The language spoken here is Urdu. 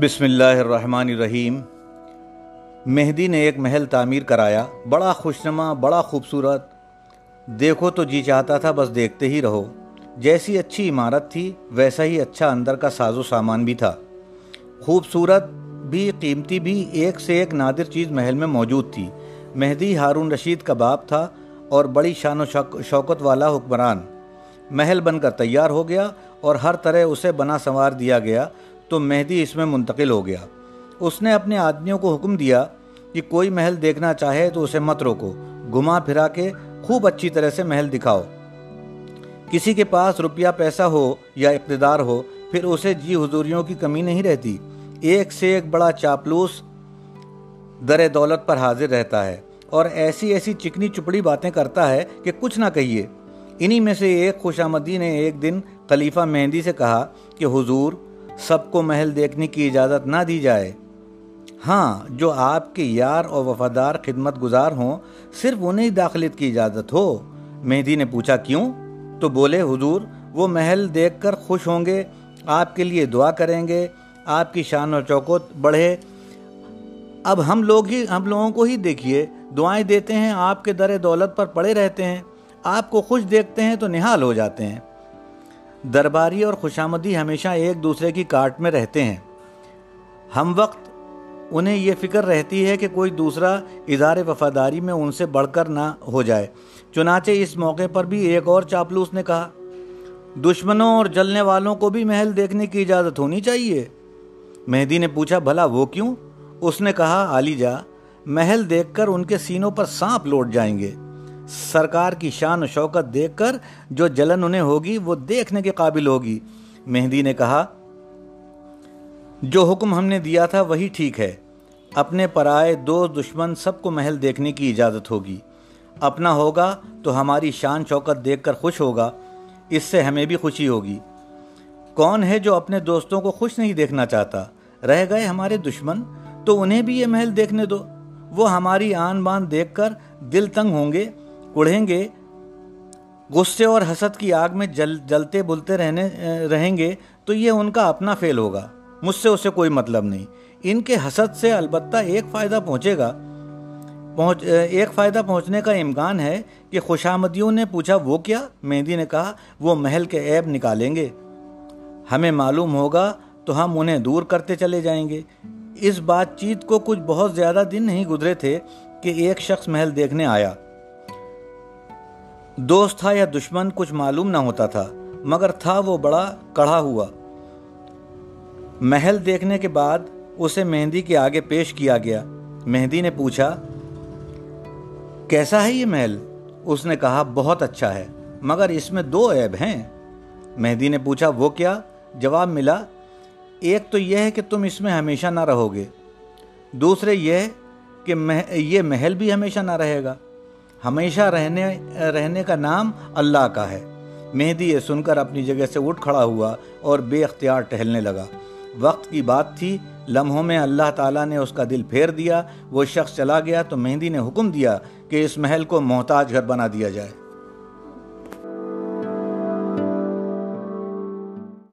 بسم اللہ الرحمن الرحیم۔ مہدی نے ایک محل تعمیر کرایا، بڑا خوشنما، بڑا خوبصورت۔ دیکھو تو جی چاہتا تھا، بس دیکھتے ہی رہو۔ جیسی اچھی عمارت تھی، ویسا ہی اچھا اندر کا ساز و سامان بھی تھا۔ خوبصورت بھی، قیمتی بھی، ایک سے ایک نادر چیز محل میں موجود تھی۔ مہدی ہارون رشید کا باپ تھا اور بڑی شان و شوکت والا حکمران۔ محل بن کر تیار ہو گیا اور ہر طرح اسے بنا سنوار دیا گیا۔ تو مہدی اس میں منتقل ہو گیا۔ اس نے اپنے آدمیوں کو حکم دیا کہ کوئی محل دیکھنا چاہے تو اسے مت روکو۔ گھما پھرا کے خوب اچھی طرح سے محل دکھاؤ۔ کسی کے پاس روپیہ پیسہ ہو یا اقتدار ہو، پھر اسے جی حضوریوں کی کمی نہیں رہتی۔ ایک سے ایک بڑا چاپلوس در دولت پر حاضر رہتا ہے اور ایسی ایسی چکنی چپڑی باتیں کرتا ہے کہ کچھ نہ کہیے۔ انہی میں سے ایک خوش آمدی نے ایک دن خلیفہ مہندی سے کہا کہ حضور سب کو محل دیکھنے کی اجازت نہ دی جائے۔ ہاں جو آپ کے یار اور وفادار خدمت گزار ہوں، صرف انہیں داخلت کی اجازت ہو۔ مہندی نے پوچھا، کیوں؟ تو بولے، حضور، وہ محل دیکھ کر خوش ہوں گے، آپ کے لیے دعا کریں گے، آپ کی شان و چوکت بڑھے۔ اب ہم لوگ ہی، ہم لوگوں کو ہی دیکھیے، دعائیں دیتے ہیں، آپ کے در دولت پر پڑے رہتے ہیں۔ آپ کو خوش دیکھتے ہیں تو نہال ہو جاتے ہیں۔ درباری اور خوشامدی ہمیشہ ایک دوسرے کی کاٹ میں رہتے ہیں۔ ہم وقت انہیں یہ فکر رہتی ہے کہ کوئی دوسرا اظہار وفاداری میں ان سے بڑھ کر نہ ہو جائے۔ چنانچہ اس موقع پر بھی ایک اور چاپلوس نے کہا، دشمنوں اور جلنے والوں کو بھی محل دیکھنے کی اجازت ہونی چاہیے۔ مہدی نے پوچھا، بھلا وہ کیوں؟ اس نے کہا علی جا، محل دیکھ کر ان کے سینوں پر سانپ لوٹ جائیں گے۔ سرکار کی شان و شوکت دیکھ کر جو جلن انہیں ہوگی وہ دیکھنے کے قابل ہوگی۔ مہندی نے کہا، جو حکم ہم نے دیا تھا وہی ٹھیک ہے۔ اپنے پرائے دو دشمن سب کو محل دیکھنے کی اجازت ہوگی۔ اپنا ہوگا تو ہماری شان شوکت دیکھ کر خوش ہوگا۔ اس سے ہمیں بھی خوشی ہوگی۔ کون ہے جو اپنے دوستوں کو خوش نہیں دیکھنا چاہتا؟ رہ گئے ہمارے دشمن، تو انہیں بھی یہ محل دیکھنے دو۔ وہ ہماری آن بان دیکھ کر دل تنگ ہوں گے۔ کڑھیں گے، غصے اور حسد کی آگ میں جل، جلتے بلتے رہنے، رہیں گے، تو یہ ان کا اپنا فیل ہوگا۔ مجھ سے اسے کوئی مطلب نہیں۔ ان کے حسد سے البتہ ایک فائدہ پہنچے گا۔ پہنچ، ایک فائدہ پہنچنے کا امکان ہے کہ خوشامدیوں نے پوچھا، وہ کیا؟ مہندی نے کہا، وہ محل کے عیب نکالیں گے۔ ہمیں معلوم ہوگا تو ہم انہیں دور کرتے چلے جائیں گے۔ اس بات چیت کو کچھ بہت زیادہ دن نہیں گزرے تھے کہ ایک شخص محل دیکھنے آیا۔ دوست تھا یا دشمن کچھ معلوم نہ ہوتا تھا، مگر تھا وہ بڑا کڑھا ہوا۔ محل دیکھنے کے بعد اسے مہندی کے آگے پیش کیا گیا۔ مہندی نے پوچھا، کیسا ہے یہ محل؟ اس نے کہا، بہت اچھا ہے، مگر اس میں دو عیب ہیں۔ مہندی نے پوچھا، وہ کیا؟ جواب ملا، ایک تو یہ ہے کہ تم اس میں ہمیشہ نہ رہو گے۔ دوسرے یہ کہ یہ محل بھی ہمیشہ نہ رہے گا۔ ہمیشہ رہنے رہنے کا نام اللہ کا ہے۔ مہدی یہ سن کر اپنی جگہ سے اٹھ کھڑا ہوا اور بے اختیار ٹہلنے لگا۔ وقت کی بات تھی، لمحوں میں اللہ تعالیٰ نے اس کا دل پھیر دیا، وہ شخص چلا گیا تو مہندی نے حکم دیا کہ اس محل کو محتاج گھر بنا دیا جائے۔